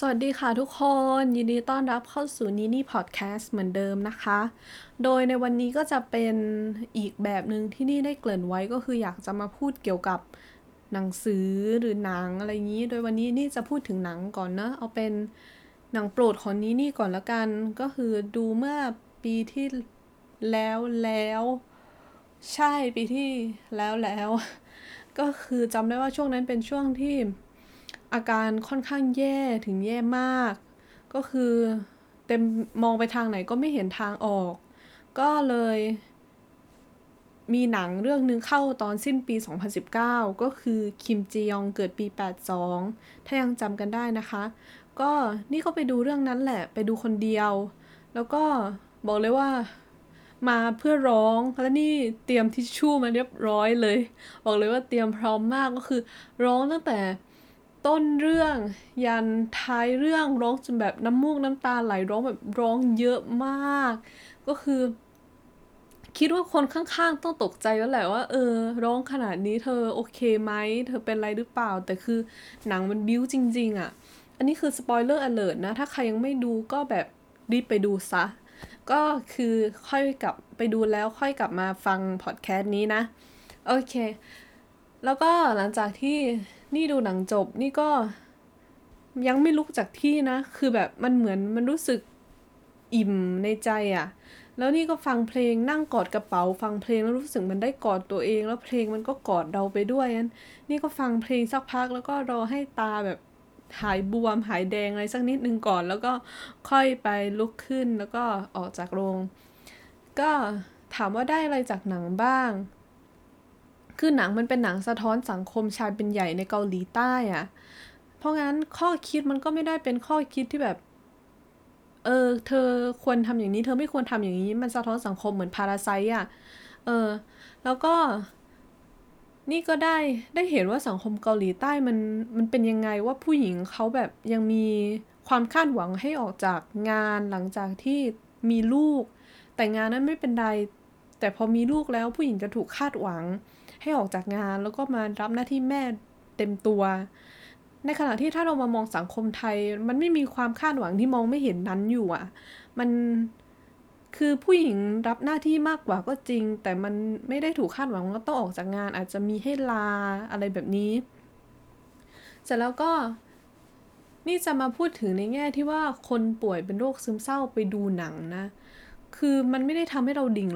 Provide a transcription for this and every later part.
สวัสดีค่ะทุกคน ยินดีต้อนรับเข้าสู่นีนี่พอดแคสต์เหมือนเดิมนะคะ โดยในวันนี้ก็จะเป็นอีกแบบหนึ่งที่นี่ได้เกริ่นไว้ก็คืออยากจะมาพูดเกี่ยวกับหนังสือหรือหนังอะไรอย่างนี้ โดยวันนี้นี่จะพูดถึงหนังก่อนนะเอาเป็นหนังโปรดของนี้นี่ก่อนละกัน ก็คือดูเมื่อปีที่แล้วแล้ว ใช่ปีที่แล้วแล้ว ก็คือจำได้ว่าช่วงนั้นเป็นช่วงที่ อาการค่อนข้างแย่ถึงแย่มาก ก็คือเต็มมองไปทางไหนก็ไม่เห็นทางออก ก็เลย มีหนังเรื่องนึงเข้าตอนสิ้นปี 2019 ก็คือคิมจียองเกิดปี 82 ถ้ายังจำกันได้นะคะ ก็นี่ก็ไปดูเรื่องนั้นแหละ ไปดูคนเดียว แล้วก็บอกเลยว่ามาเพื่อร้องแล้วเนี่ยเตรียมทิชชู่มาเรียบร้อยเลย บอกเลยว่าเตรียมพร้อมมากก็คือ ร้องตั้งแต่ ต้นเรื่อง ยันท้ายเรื่องร้องจนแบบน้ำมูกน้ำตาไหลร้องแบบร้องเยอะมาก ก็คือ คิดว่าคนข้างๆต้องตกใจแล้วแหละว่า เออ ร้องขนาดนี้เธอโอเคไหมเธอเป็นไรหรือเปล่า แต่คือหนังมันบิ้วจริง ๆอะ่ะ อันนี้คือ spoiler alert นะ ถ้าใครยังไม่ดูก็แบบรีบไปดูซะ ก็คือค่อยกลับไปดูแล้วค่อยกลับมาฟังพอดแคสต์นี้นะ โอเค แล้วก็หลังจากที่ นี่ดูหนังจบนี่ก็ยังไม่ลุกจากที่นะ คือแบบมันเหมือนมันรู้สึกอิ่มในใจอะ่ะ แล้วนี่ก็ฟังเพลงนั่งกอดกระเป๋า ฟังเพลงแล้วรู้สึกมันได้กอดตัวเอง แล้วเพลงมันก็กอดเราไปด้วยนั้นนี่ก็ฟังเพลงสักพักแล้วก็รอให้ตาแบบหายบวมหายแดงอะไรสักนิดนึงก่อน แล้วก็ค่อยไปลุกขึ้นแล้วก็ออกจากโรง ก็ถามว่าได้อะไรจากหนังบ้าง คือหนังมันเป็นหนังสะท้อนสังคมชายเป็นใหญ่ในเกาหลีใต้อะเพราะงั้นข้อคิดมันก็ไม่ได้เป็นข้อคิดที่แบบ เออ เธอควรทำอย่างนี้ เธอไม่ควรทำอย่างนี้ มันสะท้อนสังคมเหมือนพาราไซอะเออ แล้วก็ นี่ก็ได้ได้เห็นว่าสังคมเกาหลีใต้มันมันเป็นยังไงว่าผู้หญิงเขาแบบยังมีความคาดหวังให้ออกจากงานหลังจากที่มีลูก แต่งานนั้นไม่เป็นไรแต่พอมีลูกแล้วผู้หญิงจะถูกคาดหวัง ให้ออกจากงานแล้วก็มารับหน้าที่แม่เต็มตัว ในขณะที่ถ้าเรามามองสังคมไทย มันไม่มีความคาดหวังที่มองไม่เห็นนั้นอยู่อะ มันคือผู้หญิงรับหน้าที่มากกว่าก็จริง แต่มันไม่ได้ถูกคาดหวังว่าต้องออกจากงาน อาจจะมีให้ลาอะไรแบบนี้ เสร็จแล้วก็นี่จะมาพูดถึงในแง่ที่ว่าคนป่วยเป็นโรคซึมเศร้าไปดูหนังนะ คือมันไม่ได้ทำให้เราดิ่ง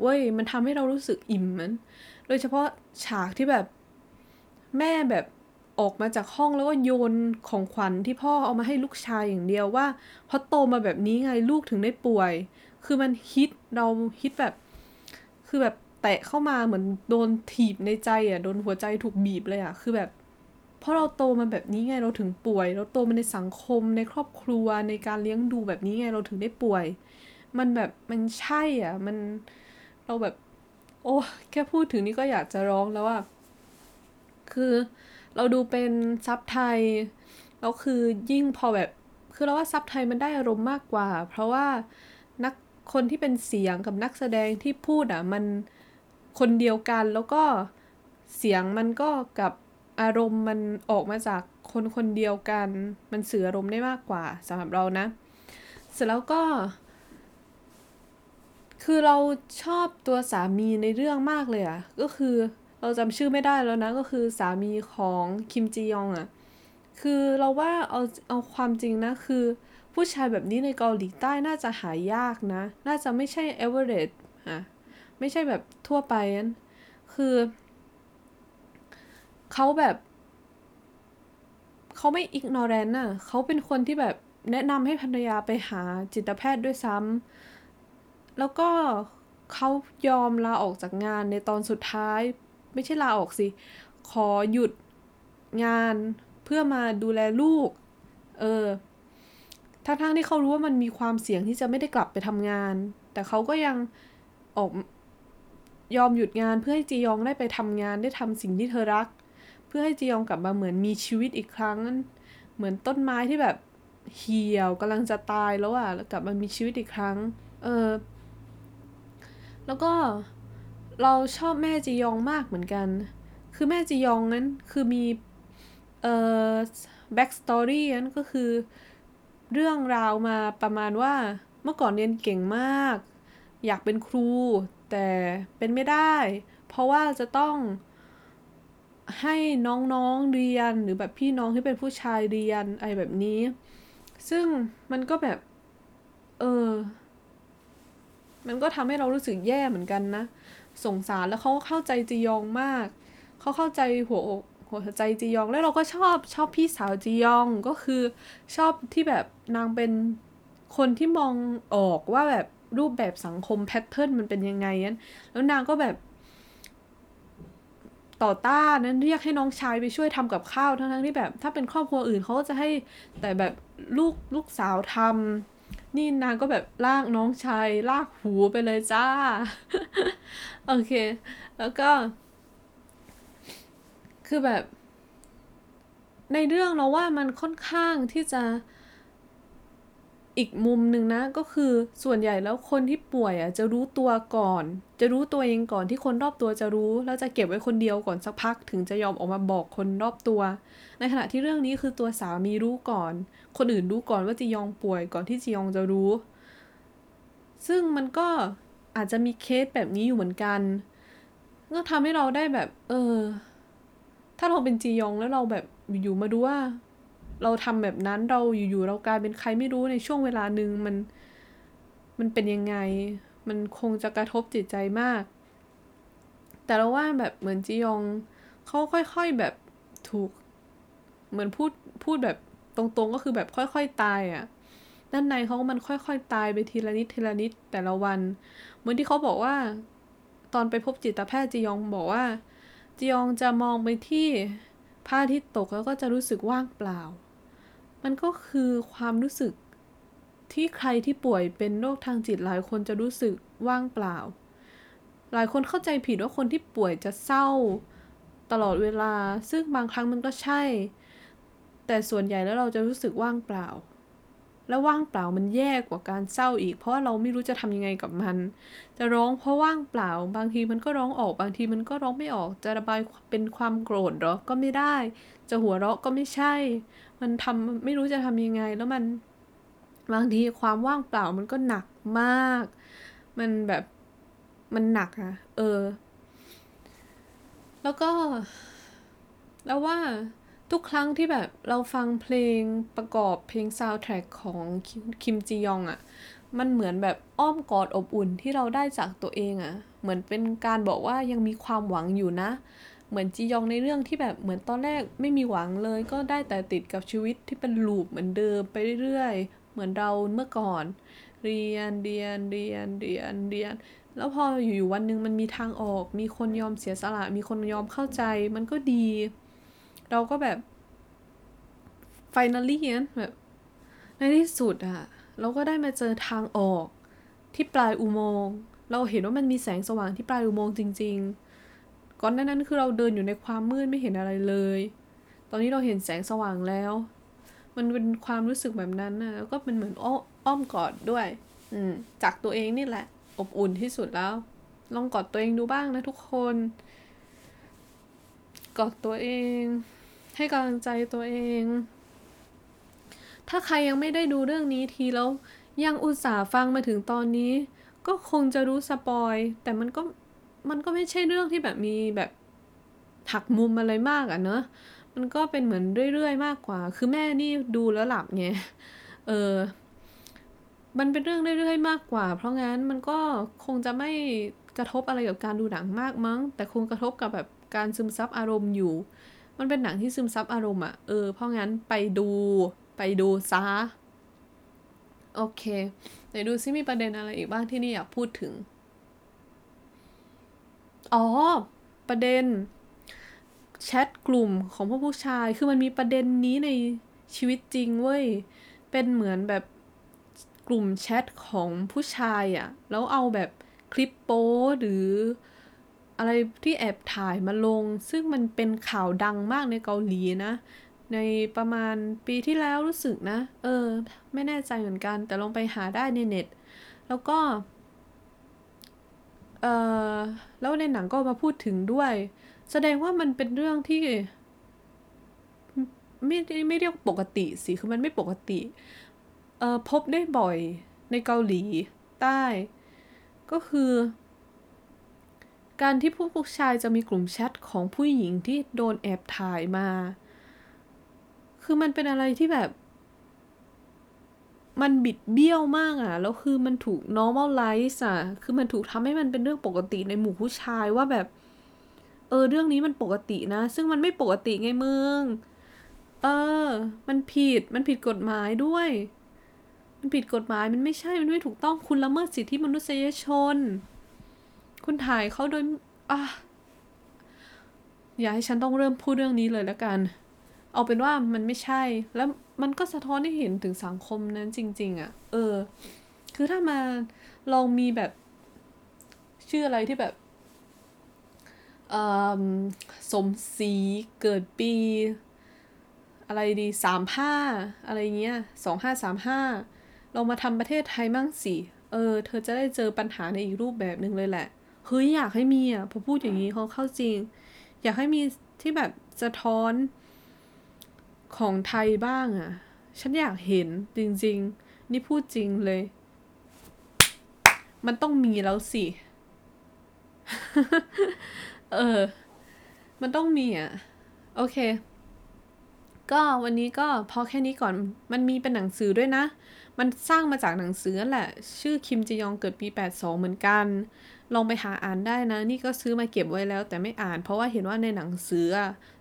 เว้ย มันทำให้เรารู้สึกอิ่มมัน โดยเฉพาะฉากที่แบบแม่แบบออกมาจากห้องแล้วก็โยนของขวัญที่พ่อเอามาให้ลูกชายอย่างเดียวว่าเพราะโตมาแบบนี้ไงลูกถึงได้ป่วย คือมันฮิตเราฮิตแบบ คือแบบแตะเข้ามาเหมือนโดนถีบในใจอะโดนหัวใจถูกบีบเลยอะคือแบบเพราะเราโตมาแบบนี้ไงเราถึงป่วย เราโตมาในสังคมในครอบครัวในการเลี้ยงดูแบบนี้ไงเราถึงได้ป่วย มันแบบมันใช่อะมันเราแบบ โอ้แค่พูดถึงนี่ก็อยากจะร้องแล้วอะคือเราดูเป็นซับไทยแล้วคือยิ่งพอแบบ คือเราว่าซับไทยมันได้อารมณ์มากกว่า เพราะว่านักคนที่เป็นเสียงกับนักแสดงที่พูดอะมันคนเดียวกันแล้วก็เสียงมันก็กับอารมณ์มันออกมาจากคนคนเดียวกัน มันสื่ออารมณ์ได้มากกว่าสำหรับเรานะ เสร็จแล้วก็ คือเราชอบตัวสามีในเรื่องมากเลยอะก็คือเราจำชื่อไม่ได้แล้วนะ ก็คือสามีของคิมจียองอะคือเราว่าเอาเอาความจริงนะคือ ผู้ชายแบบนี้ในเกาหลีใต้น่าจะหายากนะ น่าจะไม่ใช่เอเวอเรสต์อะไม่ใช่แบบทั่วไปนั้นคือเขาแบบเขาไม่ ignorant น่ะเขาเป็นคนที่แบบแนะนำให้ภรรยาไปหาจิตแพทย์ด้วยซ้ำ แล้วก็เขายอมลาออกจากงานในตอนสุดท้าย ไม่ใช่ลาออกสิ ขอหยุดงานเพื่อมาดูแลลูก เออทั้งๆที่เขารู้ว่ามันมีความเสี่ยงที่จะไม่ได้กลับไปทำงาน แต่เขาก็ยังออกยอมหยุดงานเพื่อให้จียองได้ไปทำงานได้ทำสิ่งที่เธอรัก เพื่อให้จียองกลับมาเหมือนมีชีวิตอีกครั้ง เหมือนต้นไม้ที่แบบเหี่ยวกำลังจะตายแล้วอะแล้วกลับมามีชีวิตอีกครั้ง เออ แล้วก็เราชอบแม่จียองมากเหมือนกัน คือแม่จียองนั้นคือมี เอ่อ back story นั้นก็คือ เรื่องราวมาประมาณว่าเมื่อก่อนเรียนเก่งมาก อยากเป็นครู แต่เป็นไม่ได้ เพราะว่าจะต้องให้น้องๆเรียนหรือแบบพี่น้องที่เป็นผู้ชายเรียนอะไรแบบนี้ ซึ่งมันก็แบบ เออ มันก็ทำให้เรารู้สึกแย่เหมือนกันนะ สงสารแล้วเขาเข้าใจจียองมาก เขาเข้าใจหัวอกหัวใจจียอง แล้วเราก็ชอบชอบพี่สาวจียองก็คือชอบที่แบบนางเป็นคนที่มองออกว่าแบบรูปแบบสังคมแพทเทิร์นมันเป็นยังไงนั้นแล้วนางก็แบบ ต่อต้านนั้นเรียกให้น้องชายไปช่วยทำกับข้าวทั้งๆที่แบบ ถ้าเป็นครอบครัวอื่นเขาก็จะให้แต่แบบลูกลูกสาวทำ นี่นางก็แบบลากน้องชายลากหูไปเลยจ้า โอเค แล้วก็ คือแบบ ในเรื่องเราว่ามันค่อนข้างที่จะ อีกมุมหนึ่งนะก็คือส่วนใหญ่แล้วคนที่ป่วยอะจะรู้ตัวก่อน จะรู้ตัวเองก่อนที่คนรอบตัวจะรู้ แล้วจะเก็บไว้คนเดียวก่อนสักพัก ถึงจะยอมออกมาบอกคนรอบตัว ในขณะที่เรื่องนี้คือตัวสามีรู้ก่อน คนอื่นรู้ก่อนว่าจียองป่วยก่อนที่จียองจะรู้ ซึ่งมันก็อาจจะมีเคสแบบนี้อยู่เหมือนกันก็ทำให้เราได้แบบ เออ ถ้าเราเป็นจียองแล้วเราแบบอยู่มาดูว่า เราทำแบบนั้นเราอยู่ๆเรากลายเป็นใครไม่รู้ในช่วงเวลาหนึ่งมัน มันเป็นยังไง มันคงจะกระทบจิตใจมาก แต่เราว่าแบบเหมือนจียองเขาค่อยๆแบบถูก เหมือนพูดพูดแบบตรงๆก็คือแบบค่อยๆตายอะ่ะด้านในเขามันค่อยๆตายไปทีละนิดทีละนิดแต่ละวัน เหมือนที่เขาบอกว่า ตอนไปพบจิตแพทย์จียองบอกว่าจียองจะมองไปที่พระอาทิตย์ตกแล้วก็จะรู้สึกว่างเปล่า มันก็คือความรู้สึกที่ใครที่ป่วยเป็นโรคทางจิตหลายคนจะรู้สึกว่างเปล่า หลายคนเข้าใจผิดว่าคนที่ป่วยจะเศร้า ตลอดเวลา ซึ่งบางครั้งมันก็ใช่ แต่ส่วนใหญ่แล้วเราจะรู้สึกว่างเปล่า และว่างเปล่ามันแย่กว่าการเศร้าอีก เพราะาเราไม่รู้จะทำยังไงกับมัน จะร้องเพราะว่างเปล่า บางทีมันก็ร้องออก บางทีมันก็ร้องไม่ออก จะระบายเป็นความโกรธหรอ ก็ไม่ได้ จะหัวเราะก็ไม่ใช่ มันทำไม่รู้จะทำยังไง แล้วมันบางทีความว่างเปล่ามันก็หนักมาก มันแบบมันหนักอะเออ แล้วก็ แล้วว่าทุกครั้งที่แบบเราฟังเพลงประกอบเพลงซาวด์แทร็กของคิมจียองอะมันเหมือนแบบอ้อมกอดอบอุ่นที่เราได้จากตัวเองอะเหมือนเป็นการบอกว่ายังมีความหวังอยู่นะ เหมือนจียองในเรื่องที่แบบเหมือนตอนแรกไม่มีหวังเลย ก็ได้แต่ติดกับชีวิตที่เป็นลูปเหมือนเดิมไปเรื่อยๆ เหมือนเราเมื่อก่อน เรียนเรียนเรียนเรียนเรียน แล้วพออยู่วันหนึ่งมันมีทางออก มีคนยอมเสียสละ มีคนยอมเข้าใจ มันก็ดี เราก็แบบ finally นแบบในที่สุดอะเราก็ได้มาเจอทางออกที่ปลายอุโมงค์ เราเห็นว่ามันมีแสงสว่างที่ปลายอุโมงค์จริง ๆ ก่อนหน้านั้นคือเราเดินอยู่ในความมืดไม่เห็นอะไรเลย ตอนนี้เราเห็นแสงสว่างแล้ว มันเป็นความรู้สึกแบบนั้นนะแล้วก็เป็นเหมือนอ้อมกอดด้วย อืม จากตัวเองนี่แหละ อบอุ่นที่สุดแล้ว ลองกอดตัวเองดูบ้างนะทุกคน กอดตัวเอง ให้กำลังใจตัวเอง ถ้าใครยังไม่ได้ดูเรื่องนี้ทีแล้วยังอุตส่าห์ฟังมาถึงตอนนี้ ก็คงจะรู้สปอย แต่มันก็ มันก็ไม่ใช่เรื่องที่แบบมีแบบหักมุมอะไรมากอะเนอะมันก็เป็นเหมือนเรื่อย ๆ มากกว่า คือแม่นี่ดูแล้วหลับไงเออ มันเป็นเรื่องเรื่อยๆมากกว่า เพราะงั้นมันก็คงจะไม่กระทบอะไรกับการดูหนังมากมั้ง แต่คงกระทบกับแบบการซึมซับอารมณ์อยู่ มันเป็นหนังที่ซึมซับอารมณ์อะเออ เพราะงั้นไปดูไปดูซะ โอเค ไหนดูซิมีประเด็นอะไรอีกบ้างที่นี่อยากพูดถึง อ๋อ ประเด็นแชทกลุ่มของพวกผู้ชาย คือมันมีประเด็นนี้ในชีวิตจริงเว้ย เป็นเหมือนแบบกลุ่มแชทของผู้ชายอะ่ะ แล้วเอาแบบคลิปโป้หรืออะไรที่แอบถ่ายมาลง ซึ่งมันเป็นข่าวดังมากในเกาหลีนะ ในประมาณปีที่แล้วรู้สึกนะ เออ ไม่แน่ใจเหมือนกัน แต่ลองไปหาได้ในเน็ต แล้วก็ อ่อแล้วในหนังก็มาพูดถึงด้วย แสดงว่ามันเป็นเรื่องที่ ไม่ได้ไม่เรียกปกติสิคือมันไม่ปกติเอ่อพบได้บ่อยในเกาหลีใต้ ก็คือ การที่ผู้ผู้ชายจะมีกลุ่มแชทของผู้หญิงที่โดนแอบถ่ายมา คือมันเป็นอะไรที่แบบ มันบิดเบี้ยวมากอะ่ะ แล้วคือมันถูก normalize อะ คือมันถูกทำให้มันเป็นเรื่องปกติในหมู่ผู้ชายว่าแบบ เออ เรื่องนี้มันปกตินะ ซึ่งมันไม่ปกติไงมึง เออ มันผิด มันผิดกฎหมายด้วย มันผิดกฎหมาย มันไม่ใช่ มันไม่ถูกต้อง คุณละเมิดสิทธิมนุษยชน คุณถ่ายเขาโดย อะ อย่าให้ฉันต้องเริ่มพูดเรื่องนี้เลยแล้วกัน เอาเป็นว่ามันไม่ใช่ แล้ว มันก็สะท้อนให้เห็นถึงสังคมนั้นจริง ๆอะ เออ คือถ้ามาลองมีแบบ ชื่ออะไรที่แบบสมศรีเกิดปี อะไรดีสามห้าอะไรเงี้ยสองห้าสามห้าเรามาทำประเทศไทยมั่งสิเออ เธอจะได้เจอปัญหาในอีกรูปแบบหนึ่งเลยแหละเฮ้ยอยากให้มีอะพอพูดอย่างนี้เขาเข้าจริง อยากให้มีที่แบบสะท้อน ของไทยบ้างอะ ฉันอยากเห็นจริง ๆ นี่พูดจริงเลย มันต้องมีแล้วสิ เออ มันต้องมีอะ โอเค ก็วันนี้ก็พอแค่นี้ก่อน มันมีเป็นหนังสือด้วยนะ มันสร้างมาจากหนังสือนั่นแหละ ชื่อคิมจียองเกิดปี 82 เหมือนกันลองไปหาอ่านได้นะ นี่ก็ซื้อมาเก็บไว้แล้วแต่ไม่อ่าน เพราะว่าเห็นว่าในหนังสือ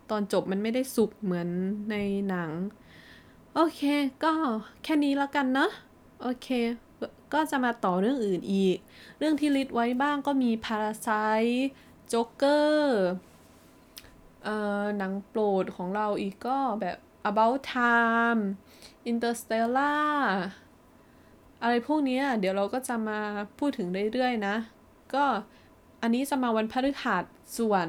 ตอนจบมันไม่ได้สุขเหมือนในหนัง โอเค ก็แค่นี้แล้วกันนะโอเค ก็จะมาต่อเรื่องอื่นอีก เรื่องที่ list ไว้บ้างก็มี Parasite Joker เอ่อหนังโปรดของเราอีกก็แบบ About Time Interstellar อะไรพวกเนี้ยเดี๋ยวเราก็จะมาพูดถึงเรื่อยๆนะ ก็อันนี้จะมาวันพฤหัสส่วน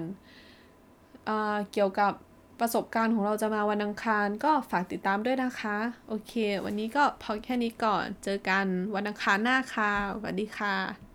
เกี่ยวกับประสบการณ์ของเราจะมาวันอังคาร ก็ฝากติดตามด้วยนะคะ โอเค วันนี้ก็พอแค่นี้ก่อน เจอกันวันอังคารหน้าค่ะสวัสดีค่ะ